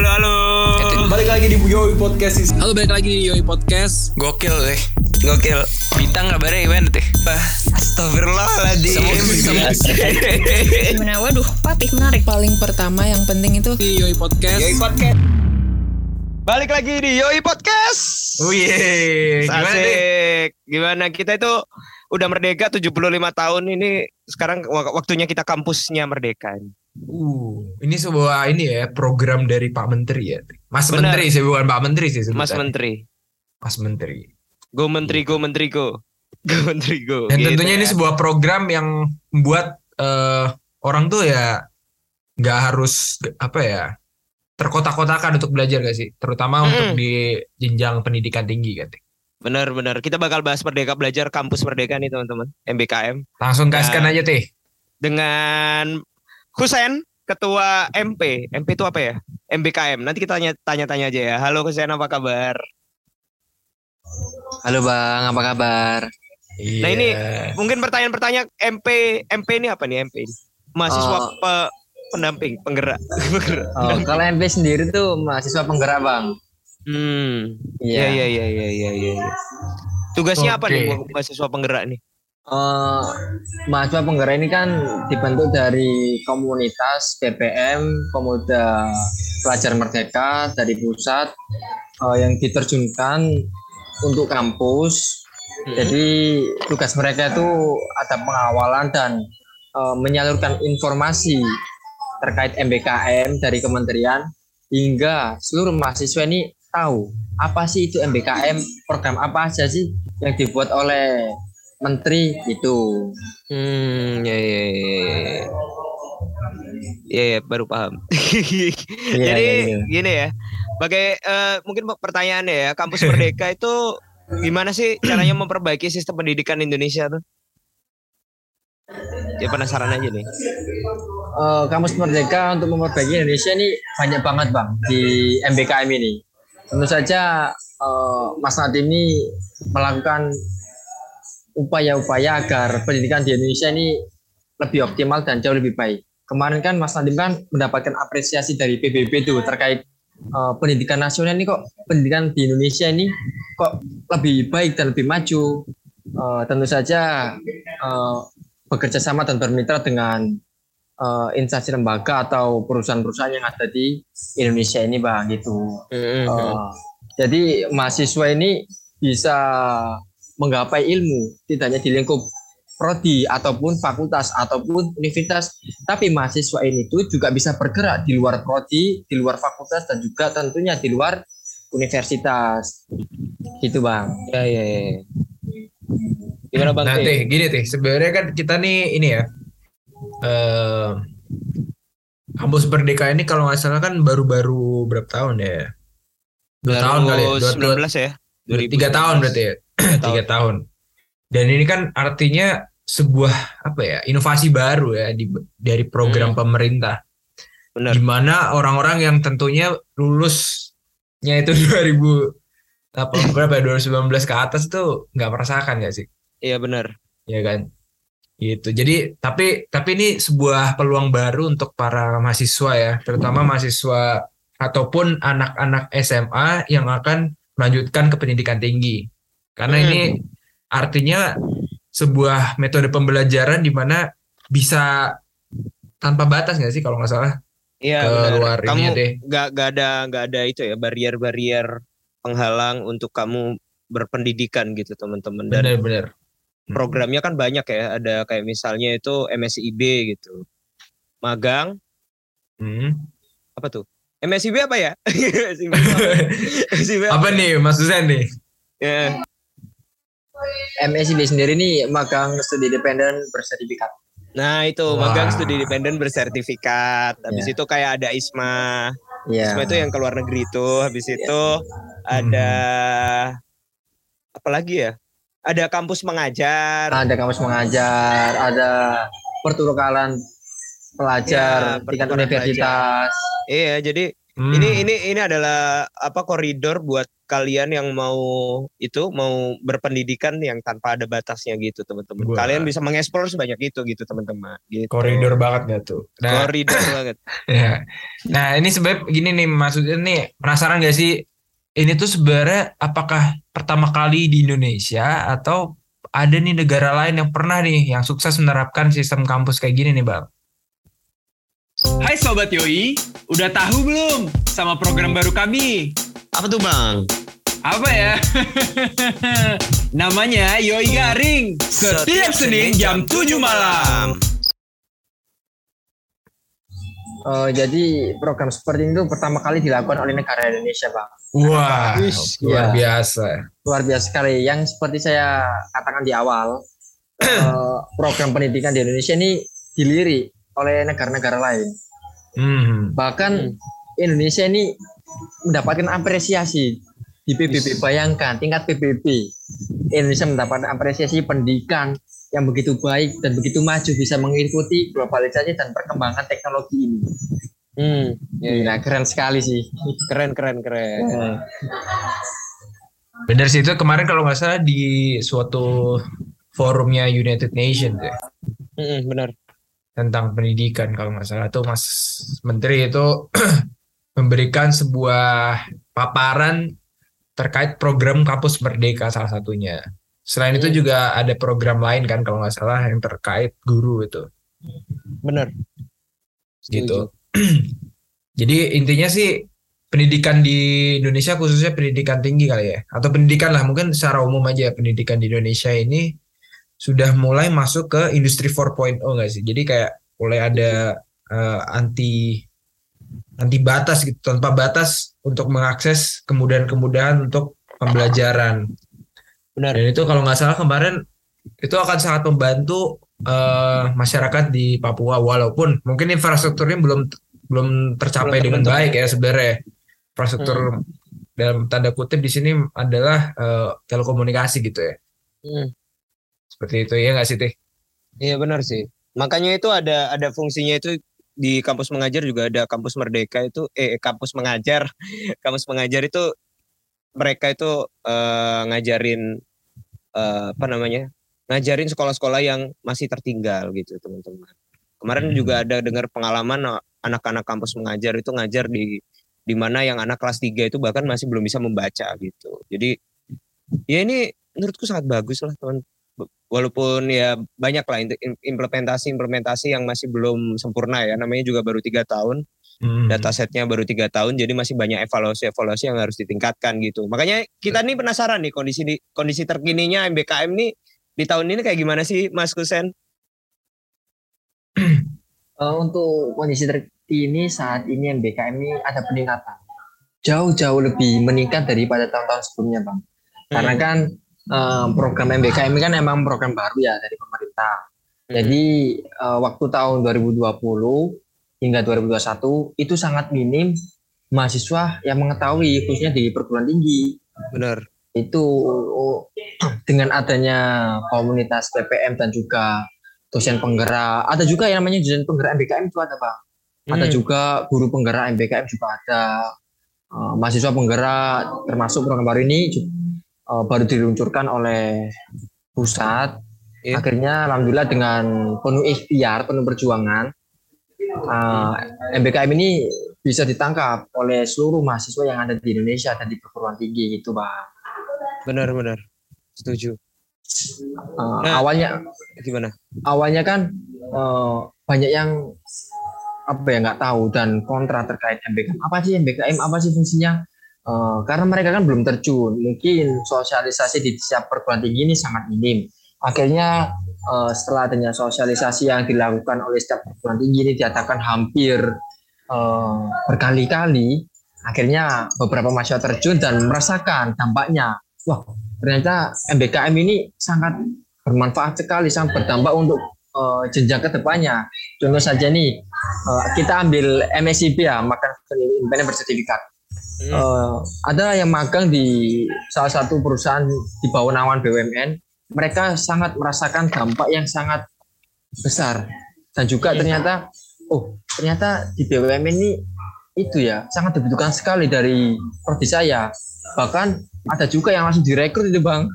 halo, halo. Balik lagi di Yoi Podcast is Halo, balik lagi di Yoi Podcast. Gokil deh. Gokil. Bintang kabarnya gimana teh? Astagfirullahaladzim. Gimana? Waduh, papih menarik. paling pertama yang penting itu Di Yoi Podcast. Podcast. Balik lagi di Yoi Podcast. Wih, gimana deh? Asik. Gimana kita itu udah merdeka 75 tahun ini sekarang wak- waktunya kita kampusnya merdeka. Uh, ini sebuah ini ya program dari Pak Menteri ya. Mas Benar. Menteri sih bukan Pak Menteri sih Mas. Menteri. Mas Menteri. Go Menteri, go Menteri, go. Go Menteri, go. Dan Gitu tentunya ini ya. sebuah program yang membuat eh, orang tuh ya nggak harus apa ya terkotak-kotakan untuk belajar gak sih? Terutama untuk di jenjang pendidikan tinggi kan. Benar-benar. Kita bakal bahas Merdeka Belajar Kampus Merdeka nih teman-teman. MBKM. Langsung kasihkan Ya. aja teh. dengan Husen ketua MP. MP itu apa ya? MBKM. Nanti kita tanya tanya-tanya aja ya. Halo Husen apa kabar? Halo Bang, apa kabar? Iya. Nah, ini- Mungkin pertanyaan-pertanyaan MP MP ini apa nih MP? ini? Mahasiswa Oh. pe- pendamping, penggerak. Penggerak. Oh, kalau MP sendiri tuh mahasiswa penggerak Bang. Hmm. Iya. Iya iya iya iya iya iya. Tugasnya apa nih mahasiswa penggerak nih? Eh, mahasiswa penggerak ini kan dibentuk dari komunitas BPM Pemuda Pelajar Merdeka dari pusat eh, yang diterjunkan untuk kampus. Hmm. Jadi tugas mereka itu ada pengawalan dan eh, menyalurkan informasi terkait MBKM dari kementerian hingga seluruh mahasiswa ini tahu apa sih itu MBKM, program apa aja sih yang dibuat oleh menteri itu. Hmm, ya ya ya ya. ya. Iya ya, baru paham. Iya, Jadi iya, iya. gini ya, bagai eh, mungkin pertanyaannya ya, kampus Merdeka itu gimana sih caranya memperbaiki sistem pendidikan Indonesia tuh? Ya penasaran aja nih. Eh, kampus Merdeka untuk memperbaiki Indonesia ini banyak banget bang di MBKM ini. Tentu saja eh, Mas Nadiem ini melakukan upaya-upaya agar pendidikan di Indonesia ini lebih optimal dan jauh lebih baik. Kemarin kan Mas Nadiem kan mendapatkan apresiasi dari PBB itu terkait eh, pendidikan nasional ini kok pendidikan di Indonesia ini kok lebih baik dan lebih maju. Eh, tentu saja eh, bekerja sama dan bermitra dengan eh, instansi lembaga atau perusahaan-perusahaan yang ada di Indonesia ini bang gitu. Eh, jadi mahasiswa ini bisa menggapai ilmu tidak hanya di lingkup prodi ataupun fakultas ataupun universitas, tapi mahasiswa ini tuh juga bisa bergerak di luar prodi, di luar fakultas dan juga tentunya di luar universitas. Gitu bang. Ya ya ya. Gimana bang? Nah, Teh? gini teh. Sebenarnya kan kita nih ini ya. Eh kampus Merdeka ini kalau nggak salah kan baru-baru berapa tahun ya? Dua tahun kali ya? Dua, dua, 2019 ya. tiga tahun berarti ya? Tiga tahun. Dan ini kan artinya sebuah apa ya inovasi baru ya di, dari program pemerintah. Benar. Di mana orang-orang yang tentunya lulusnya itu 2000 apa berapa ya 2019 ke atas tuh nggak merasakan nggak sih? Iya benar. ya kan gitu jadi tapi tapi ini sebuah peluang baru untuk para mahasiswa ya terutama mahasiswa ataupun anak-anak SMA yang akan melanjutkan ke pendidikan tinggi karena Hmm. ini artinya sebuah metode pembelajaran di mana bisa tanpa batas nggak sih kalau nggak salah Iya Ke benar. luar kamu ininya deh. nggak nggak ada nggak ada itu ya barrier-barrier penghalang untuk kamu berpendidikan gitu teman-teman dan benar-benar programnya kan banyak ya ada kayak misalnya itu MSIB gitu magang Hmm. apa tuh MSIB apa ya MSIB apa? MSIB apa nih Mas Susan nih Ya. MSIB sendiri ini magang studi independen bersertifikat. nah itu Wah. magang studi independen bersertifikat habis Ya. itu kayak ada ISMA Iya. ISMA itu yang ke luar negeri itu habis itu ada apa lagi ya ada kampus mengajar ada kampus mengajar, ada pertukaran pelajar Ya, tingkat universitas. Iya, jadi Hmm. Ini ini ini adalah apa koridor buat kalian yang mau itu mau berpendidikan yang tanpa ada batasnya gitu teman-teman. Kalian bisa mengeksplor sebanyak itu gitu teman-teman. Gitu. koridor banget gak tuh? Nah, Koridor banget. ya. nah ini sebenarnya gini nih maksudnya nih penasaran gak sih? Ini tuh sebenarnya apakah pertama kali di Indonesia atau ada nih negara lain yang pernah nih yang sukses menerapkan sistem kampus kayak gini nih bang? Hai Sobat Yoi, udah tahu belum sama program baru kami? Apa tuh bang? Apa ya? Namanya Yoi Garing. Setiap Senin jam 7 malam. Eh, jadi program seperti itu pertama kali dilakukan oleh negara Indonesia, Bang. Wah, Wis, luar iya. biasa. Luar biasa sekali. Yang seperti saya katakan di awal, eh, program pendidikan di Indonesia ini dilirik oleh negara-negara lain. Hmm. Bahkan Indonesia ini mendapatkan apresiasi di PBB. Bayangkan tingkat PBB Indonesia mendapatkan apresiasi pendidikan yang begitu baik dan begitu maju bisa mengikuti globalisasi dan perkembangan teknologi ini. Hmm, ya, ya. Gila, keren sekali sih. keren keren keren. Bener sih itu kemarin kalau nggak salah di suatu forumnya United Nations ya Mm-mm, benar. Tentang pendidikan kalau nggak salah tuh Mas Menteri itu memberikan sebuah paparan terkait program kampus merdeka salah satunya. Selain itu juga ada program lain kan kalau nggak salah yang terkait guru itu Benar. gitu. Jadi intinya sih pendidikan di Indonesia khususnya pendidikan tinggi kali ya atau pendidikan lah mungkin secara umum aja pendidikan di Indonesia ini sudah mulai masuk ke industri 4.0 nggak sih? Jadi kayak mulai ada eh, anti anti batas gitu tanpa batas untuk mengakses kemudahan-kemudahan untuk pembelajaran. Benar. Dan itu kalau nggak salah kemarin itu akan sangat membantu eh, masyarakat di Papua walaupun mungkin infrastrukturnya belum belum tercapai Belum dengan baik ya sebenarnya. Infrastruktur dalam tanda kutip di sini adalah eh, telekomunikasi gitu ya. Hmm. Seperti itu ya nggak sih Teh? Iya benar sih. Makanya itu ada ada fungsinya itu di kampus mengajar juga ada kampus merdeka itu eh kampus mengajar. kampus mengajar itu mereka itu eh, ngajarin eh, apa namanya? ngajarin sekolah-sekolah yang masih tertinggal gitu, teman-teman. Kemarin Hmm. juga ada dengar pengalaman eh, anak-anak kampus mengajar itu ngajar di di mana yang anak kelas 3 itu bahkan masih belum bisa membaca gitu. Jadi ya ini menurutku sangat bagus lah, teman walaupun ya banyak lah implementasi-implementasi yang masih belum sempurna ya namanya juga baru tiga tahun Hmm. datasetnya baru tiga tahun jadi masih banyak evaluasi-evaluasi yang harus ditingkatkan gitu makanya kita nih penasaran nih kondisi di kondisi terkininya MBKM nih di tahun ini kayak gimana sih Mas Kusen? Eh, untuk kondisi terkini saat ini MBKM ini ada peningkatan. Jauh-jauh lebih meningkat daripada tahun-tahun sebelumnya, Bang. Karena kan program MBKM ini kan emang program baru ya dari pemerintah. Jadi eh, waktu tahun 2020 hingga 2021 itu sangat minim mahasiswa yang mengetahui khususnya di perguruan tinggi Benar. itu oh, dengan adanya komunitas PPM dan juga dosen penggerak ada juga yang namanya dosen penggerak MBKM itu ada bang ada Hmm. juga guru penggerak MBKM juga ada Eh, mahasiswa penggerak termasuk program baru ini eh, baru diluncurkan oleh pusat Iya. akhirnya alhamdulillah dengan penuh ikhtiar penuh perjuangan eh, MBKM ini bisa ditangkap oleh seluruh mahasiswa yang ada di Indonesia dan di perguruan tinggi gitu bang Benar-benar. Setuju. Eh, Nah. awalnya Gimana? awalnya kan eh, banyak yang apa ya nggak tahu dan kontra terkait MBKM apa sih MBKM apa sih fungsinya Eh, karena mereka kan belum terjun mungkin sosialisasi di setiap perguruan tinggi ini sangat minim akhirnya eh, setelah adanya sosialisasi yang dilakukan oleh setiap perguruan tinggi ini diadakan hampir eh, berkali-kali akhirnya beberapa mahasiswa terjun dan merasakan dampaknya wah ternyata MBKM ini sangat bermanfaat sekali sangat berdampak untuk eh, jenjang ke depannya. Contoh saja nih, eh, kita ambil MSIP ya, makan independen bersertifikat. Hmm. Eh, ada yang magang di salah satu perusahaan di bawah naungan BUMN, mereka sangat merasakan dampak yang sangat besar dan juga ternyata, oh ternyata di BUMN ini itu ya sangat dibutuhkan sekali dari prodi saya. Bahkan ada juga yang langsung direkrut itu bang.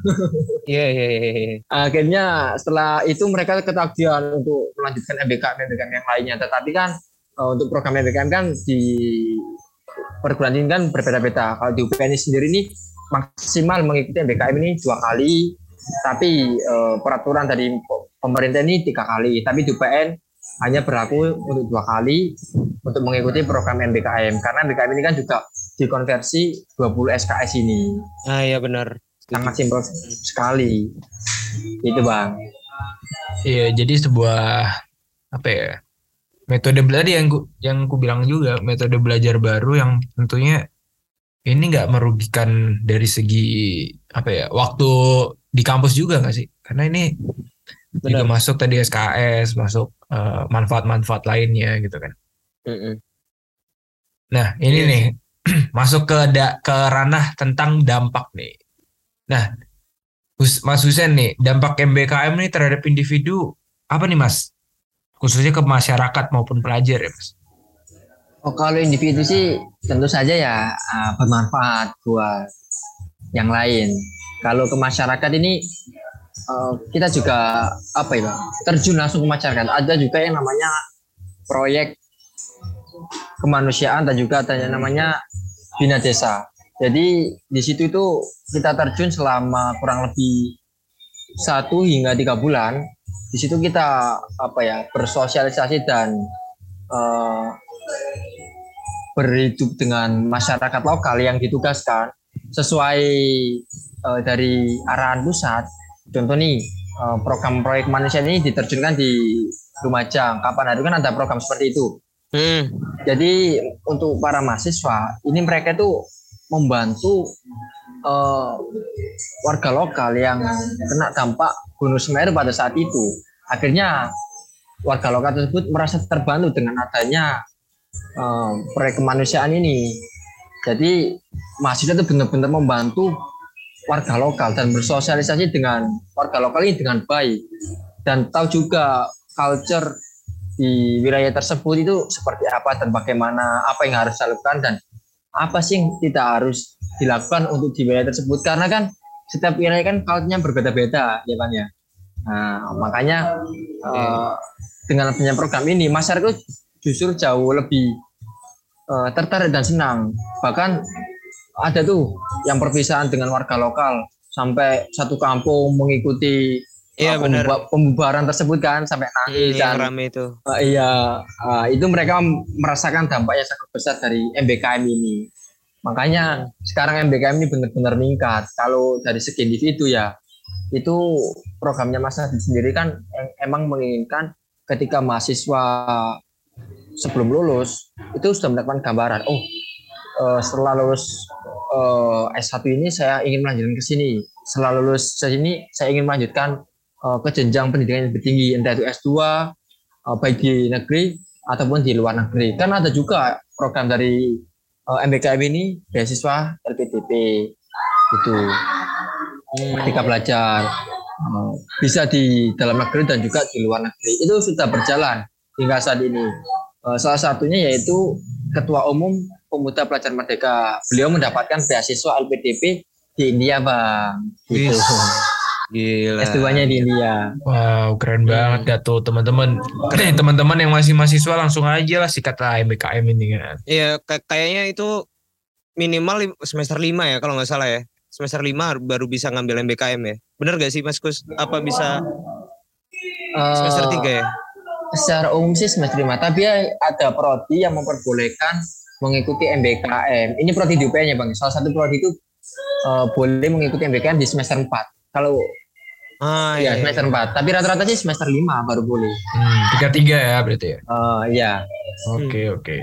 Iya iya iya. iya. Akhirnya setelah itu mereka ketagihan untuk melanjutkan MBKM MBKM yang lainnya. Tetapi kan eh, untuk program MBKM kan di perguruan tinggi kan berbeda-beda. Kalau di UPN ini sendiri ini maksimal mengikuti MBKM ini dua kali, tapi eh, peraturan dari pemerintah ini tiga kali. Tapi di UPN hanya berlaku untuk dua kali untuk mengikuti program MBKM karena MBKM ini kan juga dikonversi 20 SKS ini Ah iya benar. sangat simpel sekali itu bang Iya, jadi sebuah apa ya? Metode belajar yang ku, yang ku bilang juga metode belajar baru yang tentunya ini nggak merugikan dari segi apa ya waktu di kampus juga nggak sih? Karena ini juga Benar. masuk tadi SKS, masuk eh, manfaat-manfaat lainnya gitu kan. Mm-mm. Nah, ini Iya. nih masuk ke da- ke ranah tentang dampak nih. Nah, Mas Husen nih, dampak MBKM nih terhadap individu apa nih Mas? Khususnya ke masyarakat maupun pelajar ya Mas. oh kalau individu sih tentu saja ya ah, bermanfaat buat yang lain. Kalau ke masyarakat ini eh, kita juga apa ya terjun langsung ke masyarakat. Ada juga yang namanya proyek kemanusiaan dan juga ada yang namanya bina desa. Jadi di situ itu kita terjun selama kurang lebih satu hingga tiga bulan di situ kita apa ya bersosialisasi dan eh, berhidup dengan masyarakat lokal yang ditugaskan sesuai eh, dari arahan pusat. Contoh nih eh, program proyek manusia ini diterjunkan di Lumajang. Kapan hari kan ada program seperti itu. Hmm. Jadi untuk para mahasiswa ini mereka itu membantu eh, warga lokal yang kena dampak Gunung Semeru pada saat itu. Akhirnya warga lokal tersebut merasa terbantu dengan adanya eh, proyek kemanusiaan ini. Jadi mahasiswa itu benar-benar membantu warga lokal dan bersosialisasi dengan warga lokal ini dengan baik dan tahu juga culture di wilayah tersebut itu seperti apa dan bagaimana apa yang harus dilakukan dan apa sih yang tidak harus dilakukan untuk di wilayah tersebut. Karena kan setiap wilayah kan culture-nya berbeda-beda ya kan ya. Nah makanya eh, dengan adanya program ini masyarakat justru jauh lebih eh, tertarik dan senang. Bahkan ada tuh yang perpisahan dengan warga lokal sampai satu kampung mengikuti Iya uh, benar. pembuba- pembubaran tersebut kan sampai Hmm, nangis yang dan rame itu. uh, iya. Uh, itu mereka merasakan dampaknya sangat besar dari MBKM ini makanya sekarang MBKM ini benar-benar meningkat. Kalau dari segi individu ya itu programnya Mas Nadiem sendiri kan em- emang menginginkan ketika mahasiswa sebelum lulus itu sudah mendapatkan gambaran oh eh, setelah lulus eh, S1 ini saya ingin melanjutkan ke sini. Setelah lulus ke sini saya ingin melanjutkan eh, ke jenjang pendidikan yang lebih tinggi entah itu S2 eh, baik di negeri ataupun di luar negeri. Kan ada juga program dari eh, MBKM ini beasiswa LPDP itu ketika belajar eh, bisa di dalam negeri dan juga di luar negeri. Itu sudah berjalan hingga saat ini. Eh, salah satunya yaitu ketua umum pemuda pelajar merdeka. Beliau mendapatkan beasiswa LPDP di India bang. Gitu. Wis. Gila. S2-nya di India Wow, keren banget dah tuh teman-teman. Nih, teman-teman yang masih mahasiswa langsung aja lah sikat lah MBKM ini kan. Iya, kay- kayaknya itu minimal semester 5 ya kalau nggak salah ya. Semester 5 baru bisa ngambil MBKM ya. Bener gak sih Mas Kus? Apa bisa Eh, semester 3 ya? secara umum sih semester lima tapi ya ada prodi yang memperbolehkan mengikuti MBKM ini prodi di UPN ya bang salah satu prodi itu eh, boleh mengikuti MBKM di semester 4 kalau Ah iya. ya iya. semester 4 tapi rata-rata sih semester 5 baru boleh Hmm, tiga-tiga ya berarti ya. Eh, ya Oke, oke.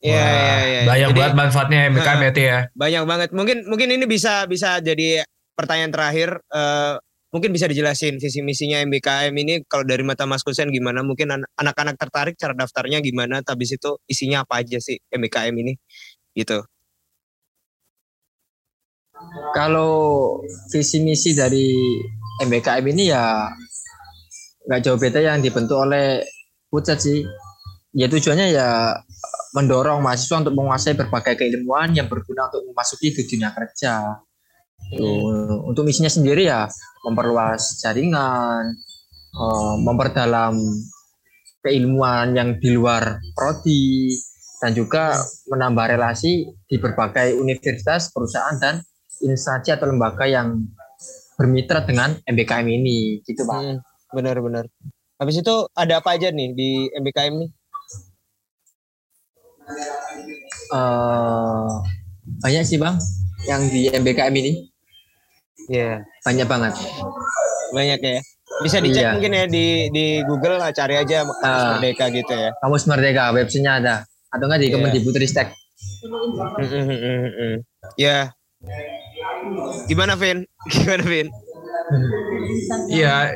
Iya, Wah, iya, iya. Banyak Jadi, banget manfaatnya MBKM ya, Ti, ya. banyak banget. Mungkin mungkin ini bisa bisa jadi pertanyaan terakhir eh, mungkin bisa dijelasin visi misinya MBKM ini kalau dari mata Mas Kusen gimana? Mungkin an- anak-anak tertarik cara daftarnya gimana? Habis itu isinya apa aja sih MBKM ini? Gitu. Kalau visi misi dari MBKM ini ya nggak jauh beda yang dibentuk oleh pusat sih ya tujuannya ya mendorong mahasiswa untuk menguasai berbagai keilmuan yang berguna untuk memasuki ke dunia kerja. Tuh, untuk misinya sendiri ya memperluas jaringan, eh, memperdalam keilmuan yang di luar prodi dan juga menambah relasi di berbagai universitas, perusahaan dan instansi atau lembaga yang bermitra dengan MBKM ini gitu Pak. Hmm, benar-benar. Habis itu ada apa aja nih di MBKM nih? Eh, banyak sih Bang yang di MBKM ini Iya, banyak banget. banyak ya. Bisa dicek Iya. mungkin ya di di Google lah, cari aja Kampus Ah. Merdeka gitu ya. Kamus Merdeka websitenya ada atau enggak di Iya. Kemendikbudristek. Mm, mm, mm, mm, mm. Ya. Gimana Vin? Gimana Vin? Iya,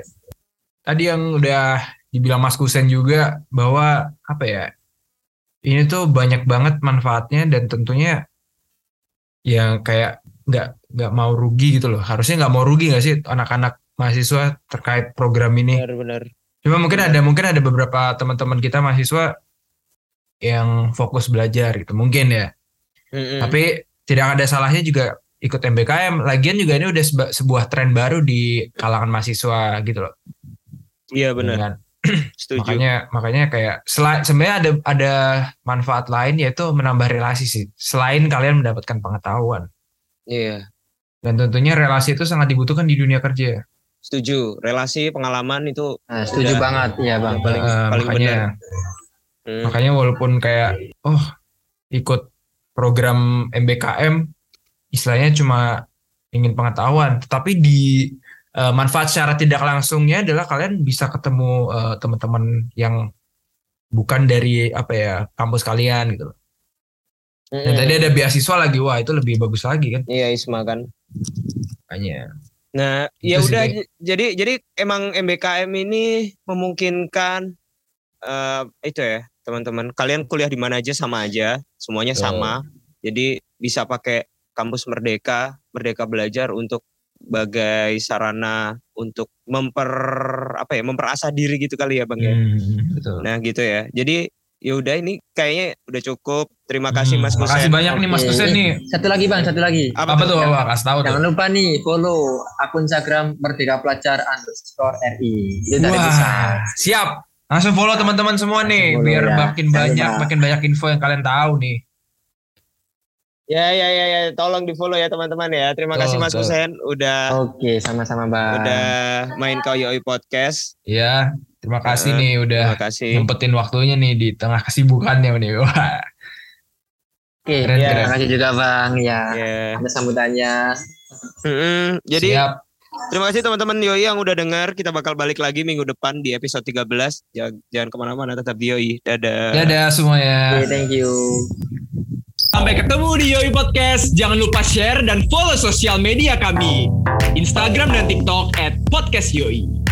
tadi yang udah dibilang Mas Kusen juga bahwa apa ya, ini tuh banyak banget manfaatnya dan tentunya yang kayak nggak nggak mau rugi gitu loh. Harusnya nggak mau rugi nggak sih anak-anak mahasiswa terkait program ini. Benar-benar. Cuma mungkin ada mungkin ada beberapa teman-teman kita mahasiswa yang fokus belajar gitu mungkin ya. Mm, mm. Tapi tidak ada salahnya juga ikut MBKM. Lagian juga ini udah seba- sebuah tren baru di kalangan mahasiswa gitu loh. Iya benar. Dengan- Setuju. makanya makanya kayak selain sebenarnya ada ada manfaat lain yaitu menambah relasi sih. Selain kalian mendapatkan pengetahuan Iya. dan tentunya relasi itu sangat dibutuhkan di dunia kerja. Setuju. Relasi, pengalaman itu Nah, setuju Udah. banget ya Bang. paling Eh, paling makanya benar. Hmm. makanya walaupun kayak oh ikut program MBKM istilahnya cuma ingin pengetahuan, tetapi di eh, manfaat secara tidak langsungnya adalah kalian bisa ketemu eh, teman-teman yang bukan dari apa ya kampus kalian gitu. loh. Dan Mm, tadi ada beasiswa lagi, wah itu lebih bagus lagi kan? Iya Isma kan. Makanya. Nah, ya Itu sih, udah j- jadi jadi emang MBKM ini memungkinkan eh itu ya, teman-teman. Kalian kuliah di mana aja sama aja, semuanya Betul. sama. Jadi bisa pakai kampus Merdeka, Merdeka Belajar untuk sebagai sarana untuk memper apa ya, memperasah diri gitu kali ya, Bang ya. Hmm, betul. Nah, gitu ya. Jadi ya udah ini kayaknya udah cukup. Terima kasih Hmm, Mas Kusen. Makasih banyak nih Mas. Kusen nih. Satu lagi Bang, satu lagi. Apa, Apa tuh? tuh? Apa? Kasih tahu tuh. Jangan lupa nih follow akun Instagram Merdeka Pelajar underscore RI. Itu tadi bisa. Wah, siap. Langsung follow teman-teman semua nih, Follow biar ya. makin Jangan banyak, lupa. makin banyak info yang kalian tahu nih. Ya ya ya ya, tolong di-follow ya teman-teman ya. Terima kasih Mas. Kusen udah Oke, sama-sama Bang. udah main ke Yoi Podcast. Ya, terima kasih Eh, nih udah Terima kasih. nyempetin waktunya nih di tengah kesibukannya nih. Wah, Oke, Keren, ya, keren. terima kasih juga Bang. Ya, Ya. ada sambutannya. Mm-mm. Jadi siap. terima kasih teman-teman Yoi yang udah dengar. Kita bakal balik lagi minggu depan di episode 13. Jangan, jangan ke mana-mana, tetap di Yoi. Dadah. Dadah semuanya. Oke, thank you. Sampai ketemu di Yoi Podcast. Jangan lupa share dan follow sosial media kami. Instagram dan TikTok at Podcast Yoi.